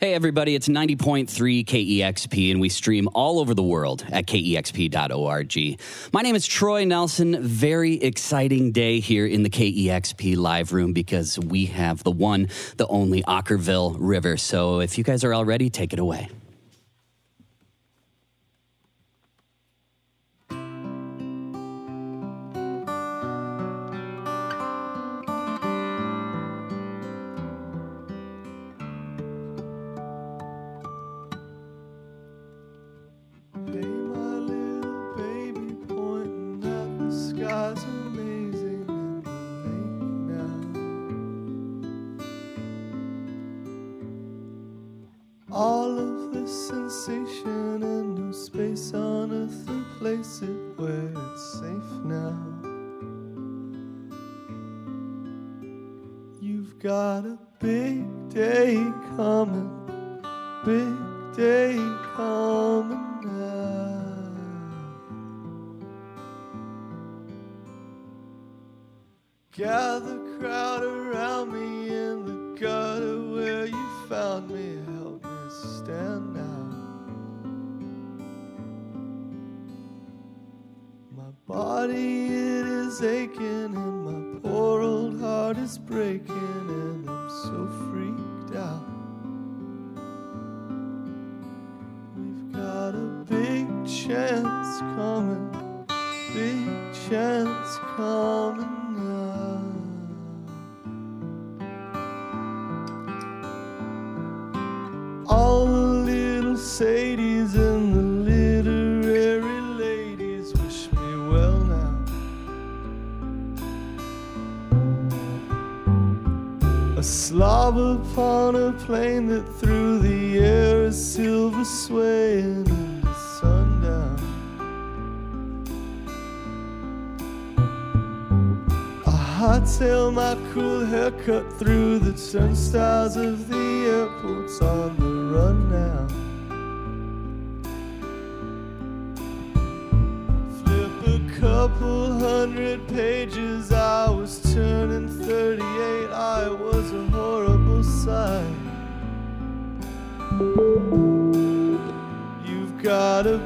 Hey, everybody, it's 90.3 KEXP, and we stream all over the world at kexp.org. My name is Troy Nelson. Very exciting day here in the KEXP live room because we have the one, the only Okkervil River. So if you guys are all ready, take it away. Place it where it's safe now. You've got a big day coming, big day coming now. Gather crowd body it is aching A hightail my cool haircut through the turnstiles of the airports on the run now. Flip a couple hundred pages, I was turning 38, I was a horrible sight. You've got a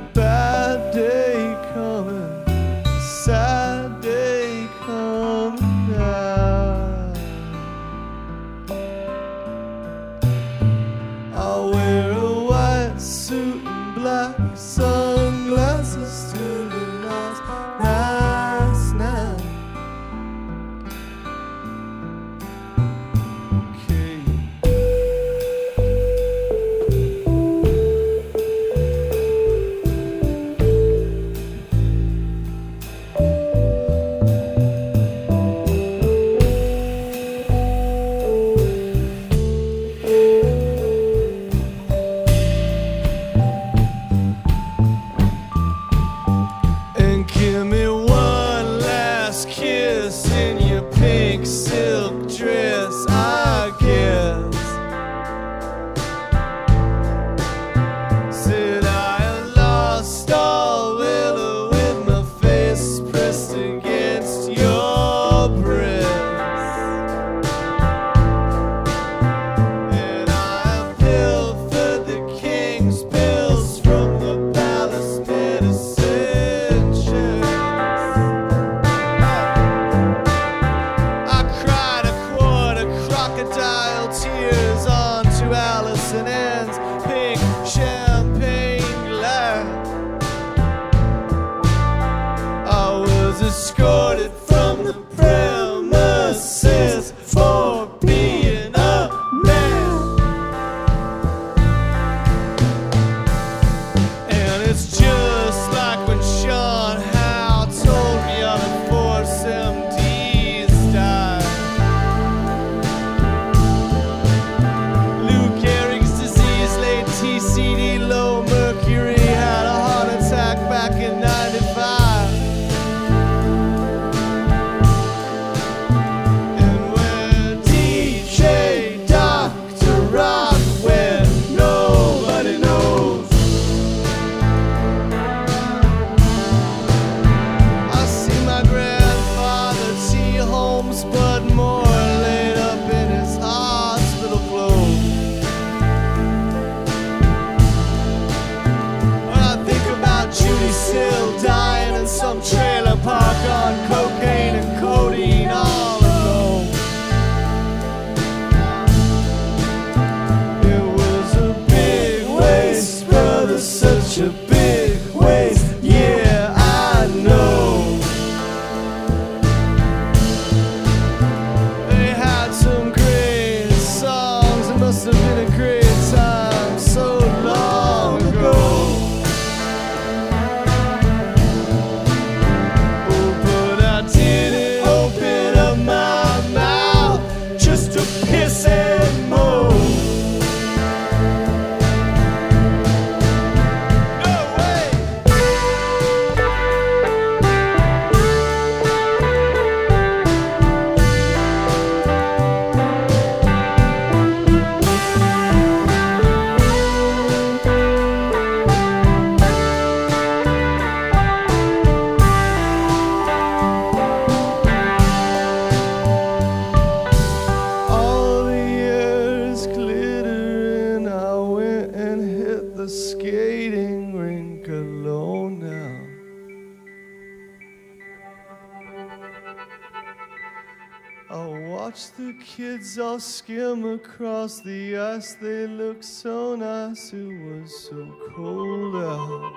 kids all skim across the ice. They look so nice, it was so cold out.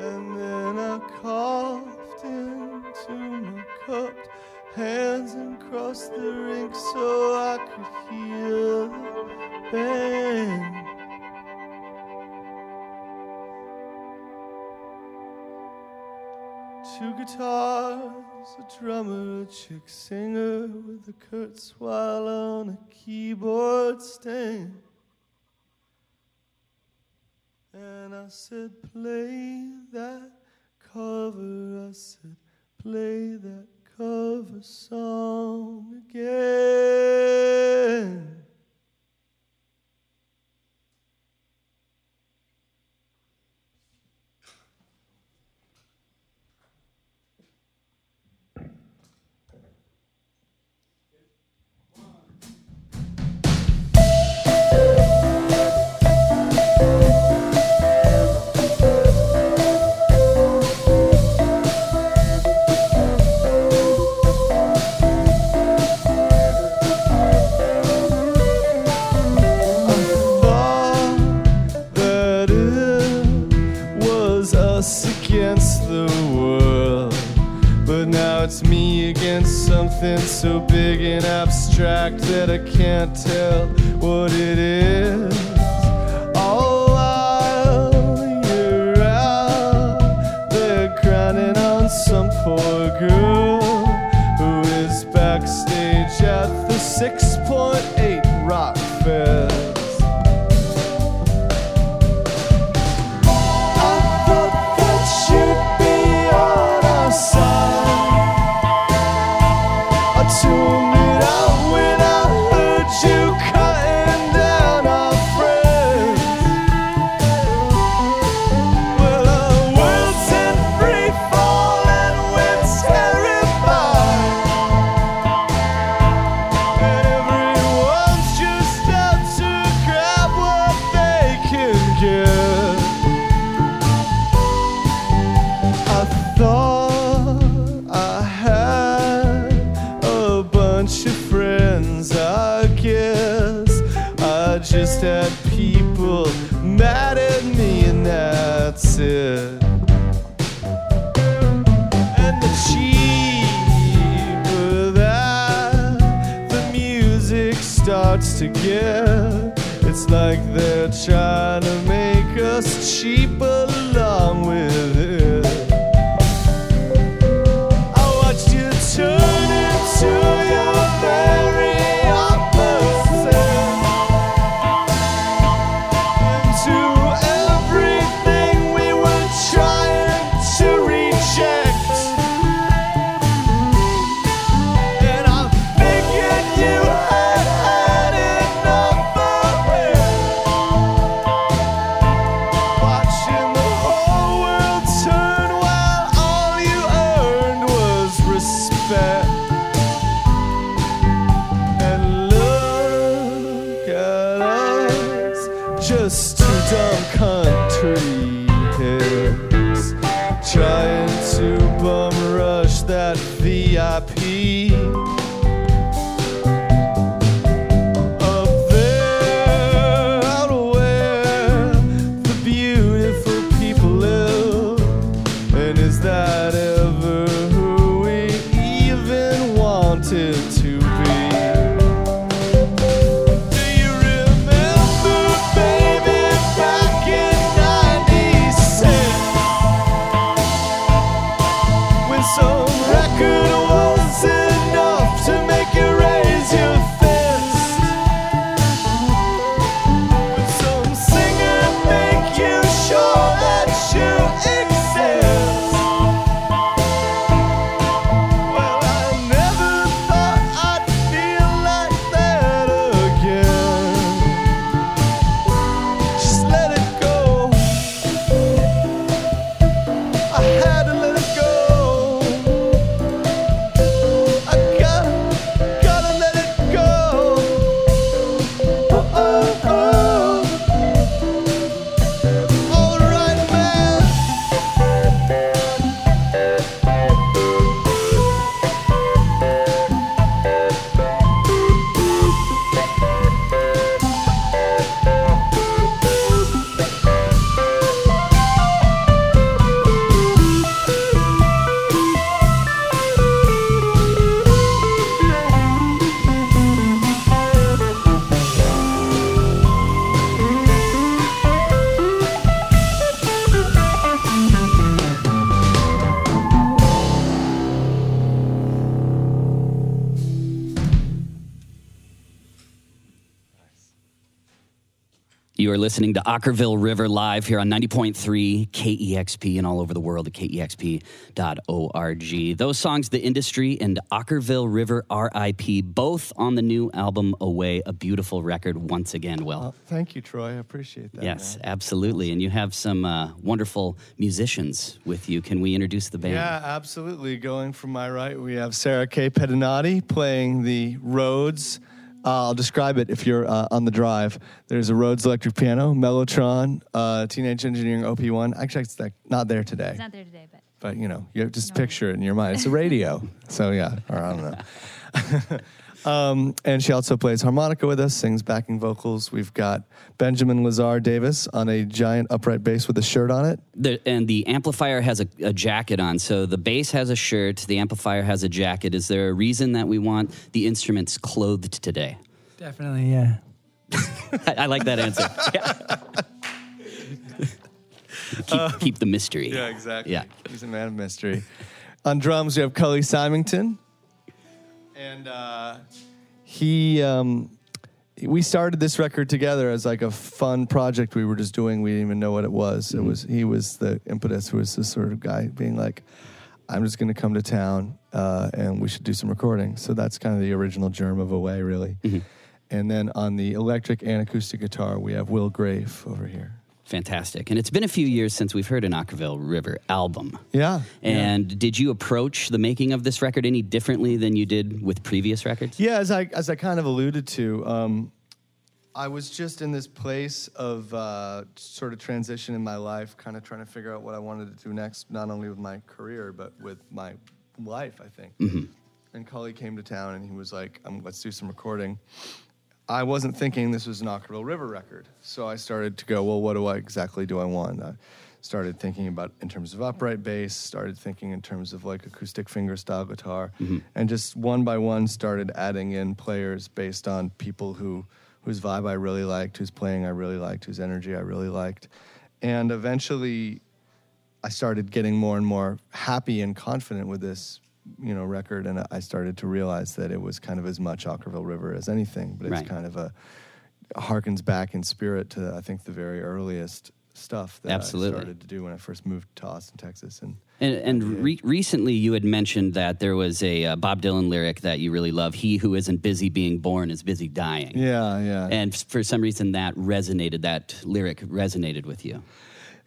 And then I coughed into my cupped hands and crossed the rink so I could hear the band. Two guitars, a drummer, a chick singer with a Kurzweil on a keyboard stand. And I said, play that cover. I said, play that cover song again. Can't tell what it is. All while you're out there grinding on some poor girl who is backstage at the 6.8 Rock get, it's like they're trying to make us cheap along with it. You are listening to Okkervil River live here on 90.3 KEXP and all over the world at kexp.org. Those songs, The Industry and Okkervil River RIP, both on the new album Away, a beautiful record once again, Will. Well, thank you, Troy. I appreciate that. yes, man. absolutely. And you have some uh, wonderful musicians with you. Can we introduce the band? Yeah, absolutely. Going from my right, we have Sarah K. Pedinotti playing the Rhodes. Uh, I'll describe it if you're uh, on the drive. There's a Rhodes electric piano, Mellotron, uh, Teenage Engineering OP1. Actually, it's like not there today. It's not there today, but but you know, you just No. picture it in your mind. It's a radio, so yeah, or I don't know. um, and she also plays harmonica with us, sings backing vocals. We've got Benjamin Lazar Davis on a giant upright bass with a shirt on it. The, and the amplifier has a, a jacket on. So the bass has a shirt, the amplifier has a jacket. Is there a reason that we want the instruments clothed today? Definitely, yeah. I, I like that answer. keep, keep the mystery. Yeah, exactly. Yeah. he's a man of mystery. on drums, we have Cully Symington, and uh, he. Um, we started this record together as like a fun project we were just doing. We didn't even know what it was. It was he was the impetus. Who was this sort of guy being like, "I'm just going to come to town uh, and we should do some recording." So that's kind of the original germ of Away, really. And then on the electric and acoustic guitar, we have Will Graefe over here. Fantastic. And it's been a few years since we've heard an Okkervil River album. Yeah. yeah. And did you approach the making of this record any differently than you did with previous records? Yeah, as I as I kind of alluded to, um, I was just in this place of uh, sort of transition in my life, kind of trying to figure out what I wanted to do next, not only with my career but with my life. I think. And Cully came to town, and he was like, um, "Let's do some recording." I wasn't thinking this was an Okkervil River record, so I started to go, "Well, what do I exactly do I want?" I started thinking about in terms of upright bass, started thinking in terms of like acoustic finger style guitar, mm-hmm. and just one by one started adding in players based on people who whose vibe I really liked, whose playing I really liked, whose energy I really liked, and eventually I started getting more and more happy and confident with this, you know, record, and I started to realize that it was kind of as much Okkervil River as anything, but it's Right. kind of a harkens back in spirit to I think the very earliest stuff that Absolutely. I started to do when I first moved to Austin, Texas, and And, and re- recently you had mentioned that there was a uh, Bob Dylan lyric that you really love He who isn't busy being born is busy dying. yeah, yeah, And f- for some reason that resonated, that lyric resonated with you.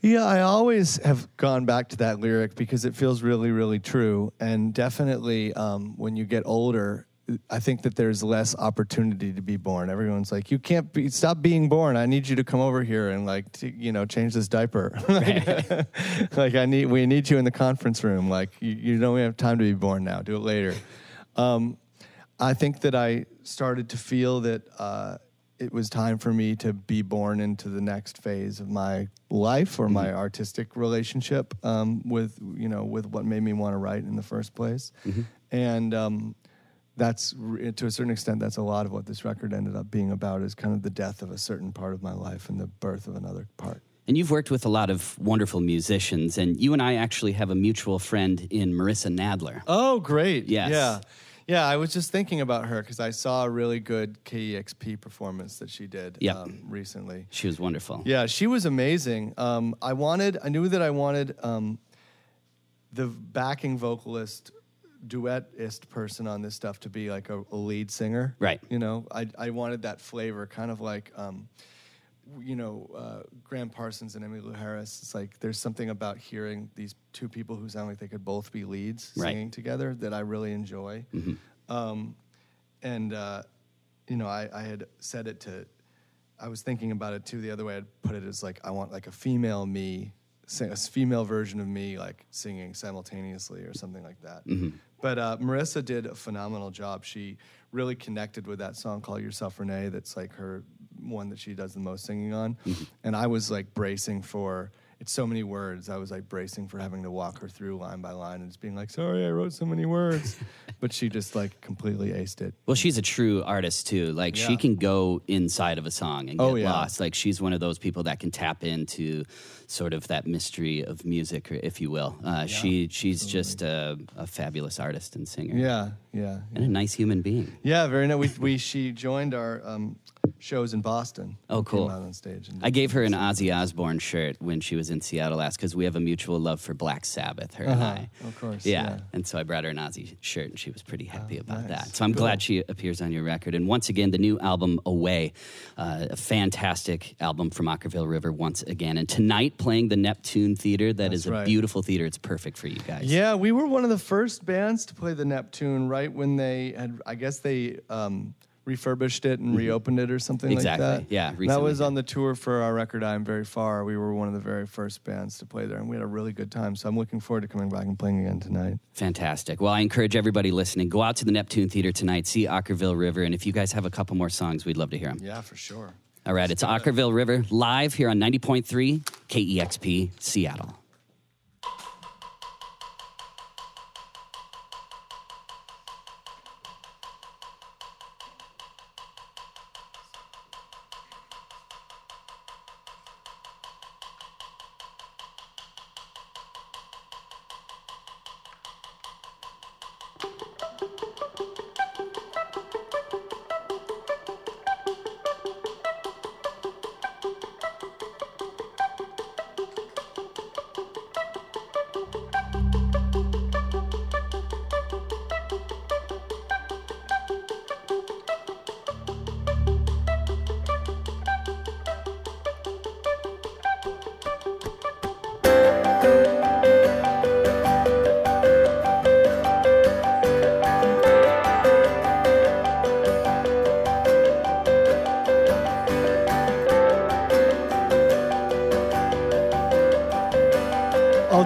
Yeah, I always have gone back to that lyric because it feels really, really true. And definitely, um, when you get older, I think that there's less opportunity to be born. Everyone's like, "You can't be, stop being born. I need you to come over here and like, you know, change this diaper. like, like, I need, we need you in the conference room. Like, you, you don't have time to be born now. Do it later." Um, I think that I started to feel that uh, it was time for me to be born into the next phase of my life or my artistic relationship um, with you know with what made me want to write in the first place, and um, that's to a certain extent that's a lot of what this record ended up being about is kind of the death of a certain part of my life and the birth of another part. And you've worked with a lot of wonderful musicians, and you and I actually have a mutual friend in Marissa Nadler. Oh, great! Yes. Yeah, yeah. I was just thinking about her because I saw a really good KEXP performance that she did Yep. um, recently. She was wonderful. Yeah, she was amazing. Um, I wanted, I knew that I wanted um, the backing vocalist, duetist person on this stuff to be like a, a lead singer. Right. You know, I, I wanted that flavor, kind of like, um, you know, uh, Gram Parsons and Emmylou Harris. It's like there's something about hearing these two people who sound like they could both be leads Right. singing together that I really enjoy. Um, and uh, you know, I, I had said it to. I was thinking about it too. The other way I'd put it is like I want like a female me, sing, a female version of me, like singing simultaneously or something like that. But uh, Marissa did a phenomenal job. She really connected with that song "Call Yourself Renee." That's like her one that she does the most singing on. And I was like bracing for. It's so many words. I was like bracing for having to walk her through line by line and just being like, "Sorry, I wrote so many words," but she just like completely aced it. Well, she's a true artist too. Like she can go inside of a song and get Oh, yeah. lost. Like she's one of those people that can tap into sort of that mystery of music, if you will. Uh, she she's just a, a fabulous artist and singer. Yeah, yeah, and a nice human being. Yeah, very nice. We, we she joined our um, shows in Boston. Oh, cool! Came out on stage. And I gave her an Ozzy Osbourne shirt when she was in Seattle last because we have a mutual love for Black Sabbath, her and Uh-huh. I. Of course, Yeah. yeah. And so I brought her an Ozzy shirt and she was pretty happy about nice. that. So I'm Cool. glad she appears on your record. And once again, the new album, Away, uh, a fantastic album from Okkervil River once again. And tonight, playing the Neptune Theater, that is That's a right. beautiful theater. It's perfect for you guys. Yeah, we were one of the first bands to play the Neptune right when they had, I guess they um, refurbished it and reopened it or something Mm-hmm. Exactly, like that. yeah, And that was on the tour for our record, I'm Very Far. We were one of the very first bands to play there, and we had a really good time. So I'm looking forward to coming back and playing again tonight. Fantastic. Well, I encourage everybody listening, go out to the Neptune Theater tonight, see Okkervil River. And if you guys have a couple more songs, we'd love to hear them. Yeah, for sure. All right, it's Okkervil River live here on 90.3 KEXP Seattle.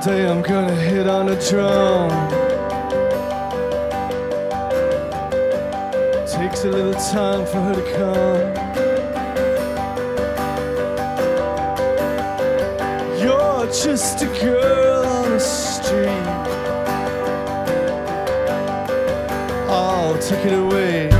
Day I'm gonna hit on a drum. Takes a little time for her to come. You're just a girl on the street. I'll take it away.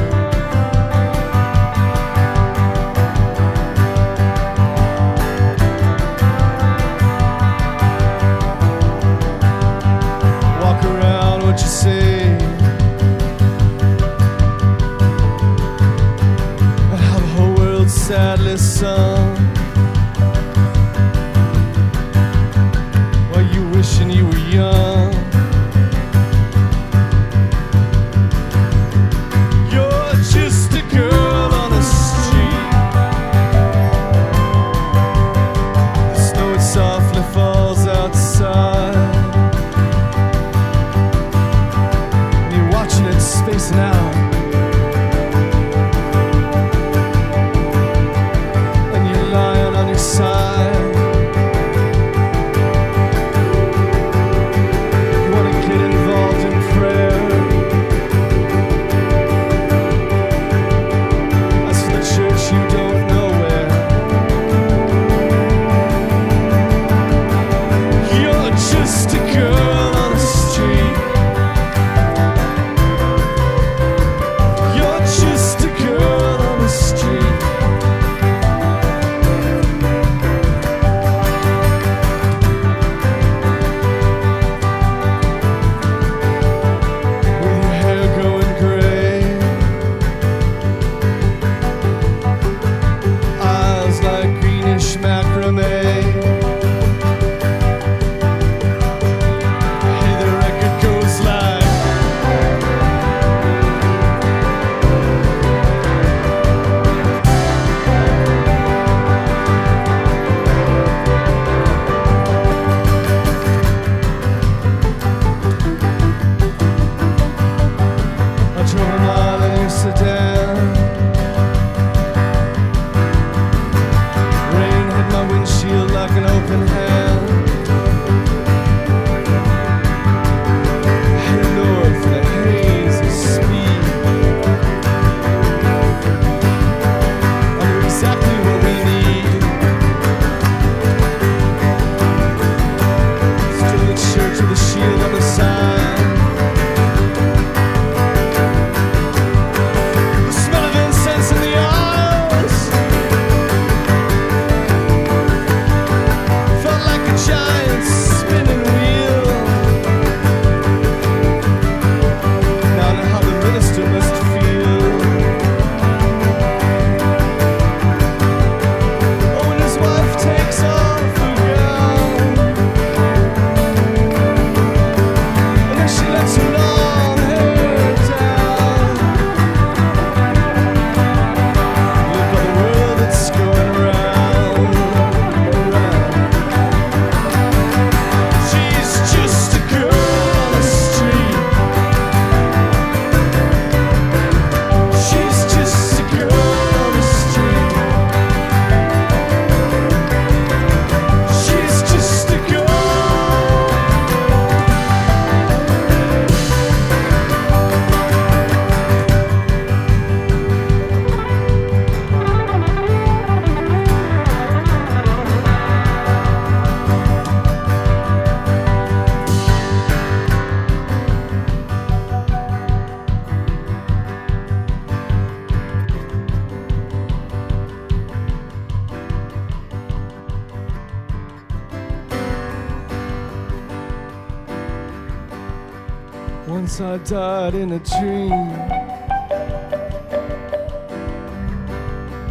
died in a dream.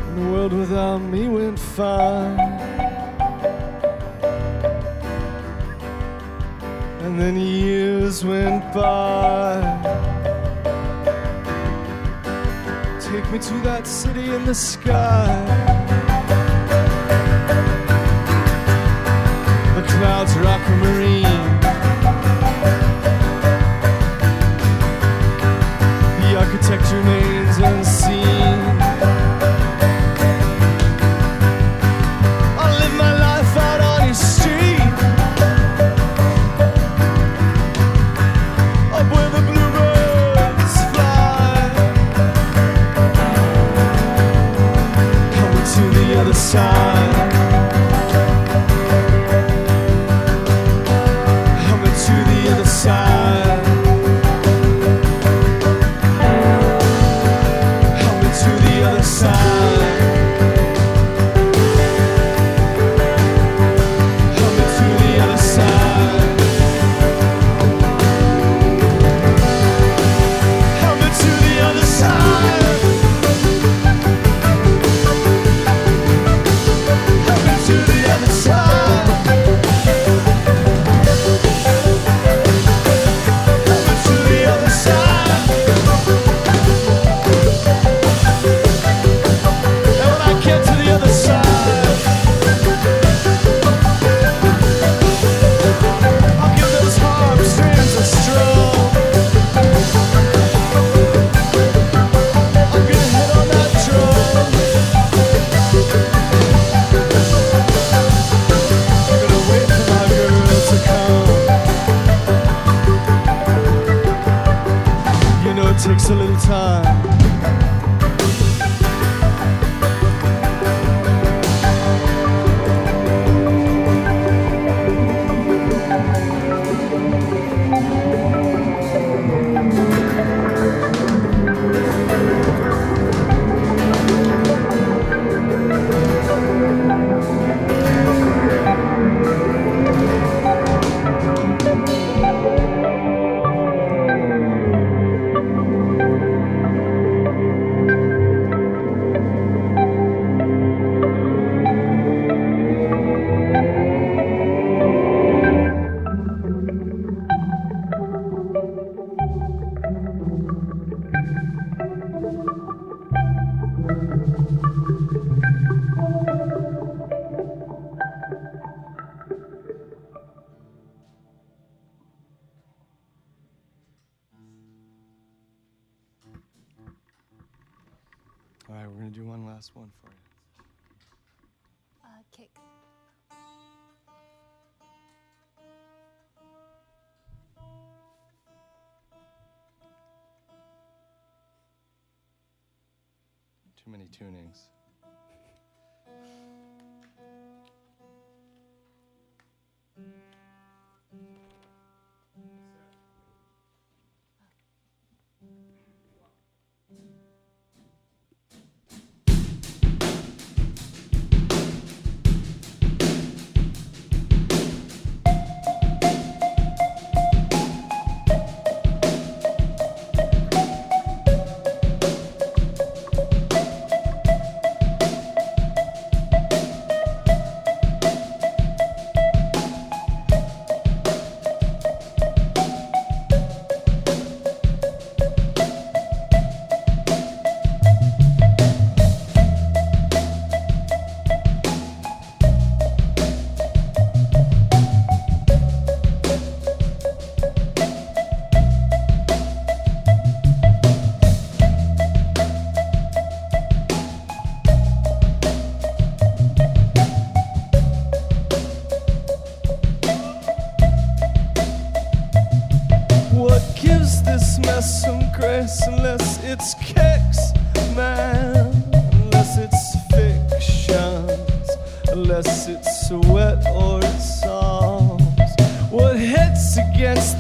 And the world without me went fine. And then years went by. Take me to that city in the sky. remains unseen. tunings.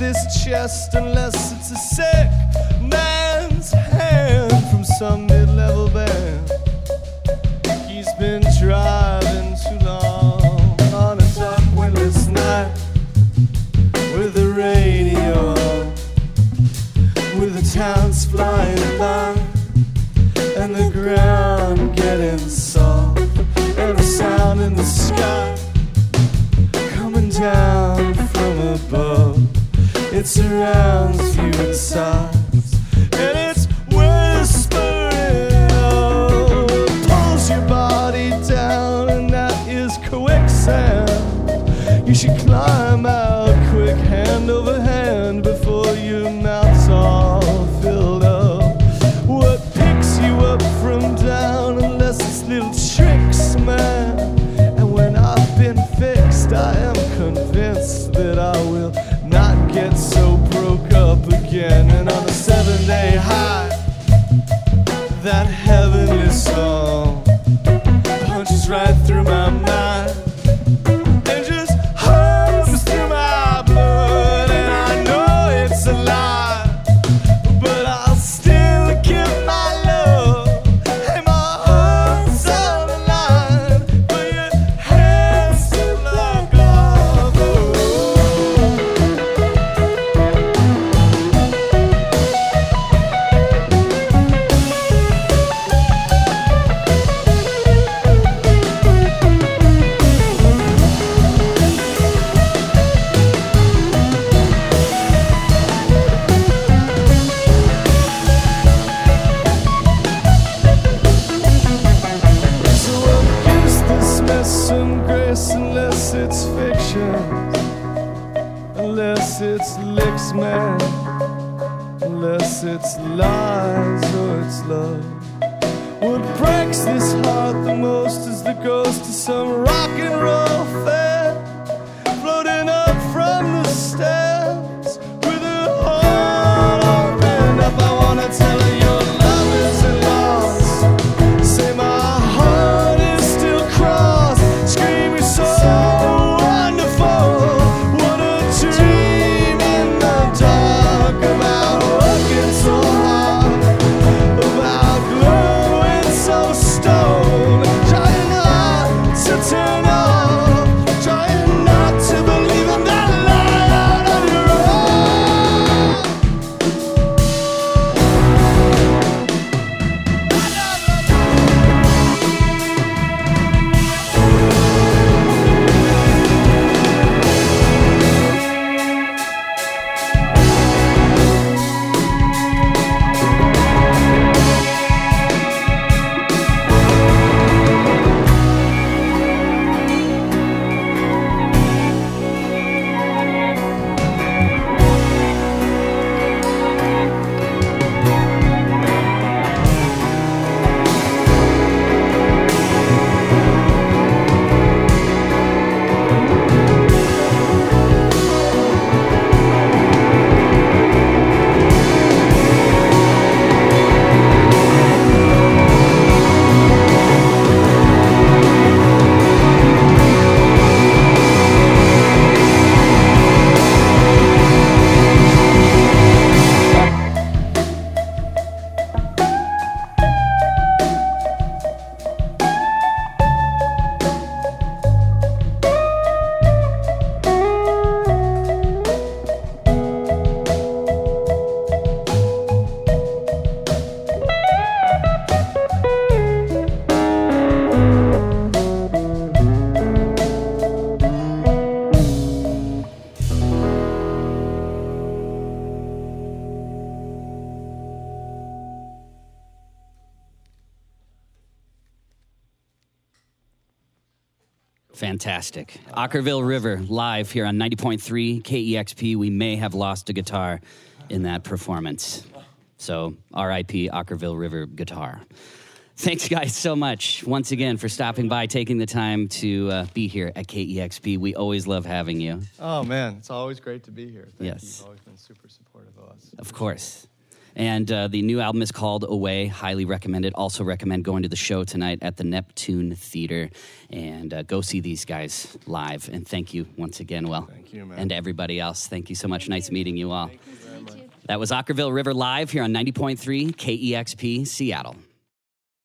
this chest unless it's a sick man's hand from some mid level band. He's been trying. It surrounds you inside, and it's whispering. Pulls your body down, and that is quicksand. You should climb out quick, hand over hand, before your mouth's all filled up. What picks you up from down, unless it's little tricks, man? And when I've been fixed, I am convinced that I will get so broke up again. And on a seven day high, that Unless it's lies or it's love. What breaks this heart the most is the ghost of some rock and roll fan Fantastic. Okkervil River live here on 90.3 KEXP. We may have lost a guitar in that performance. So, RIP Okkervil River guitar. Thanks, guys, so much once again for stopping by, taking the time to uh, be here at KEXP. We always love having you. Oh man, it's always great to be here. Thank. Yes. You've always been super supportive of us. Of course. And uh, the new album is called Away. Highly recommend it. Also recommend going to the show tonight at the Neptune Theater and uh, go see these guys live. And thank you once again, Will. Thank you, man. And everybody else. Thank you so much. Nice meeting you all. You too. That was Okkervil River live here on 90.3 KEXP Seattle.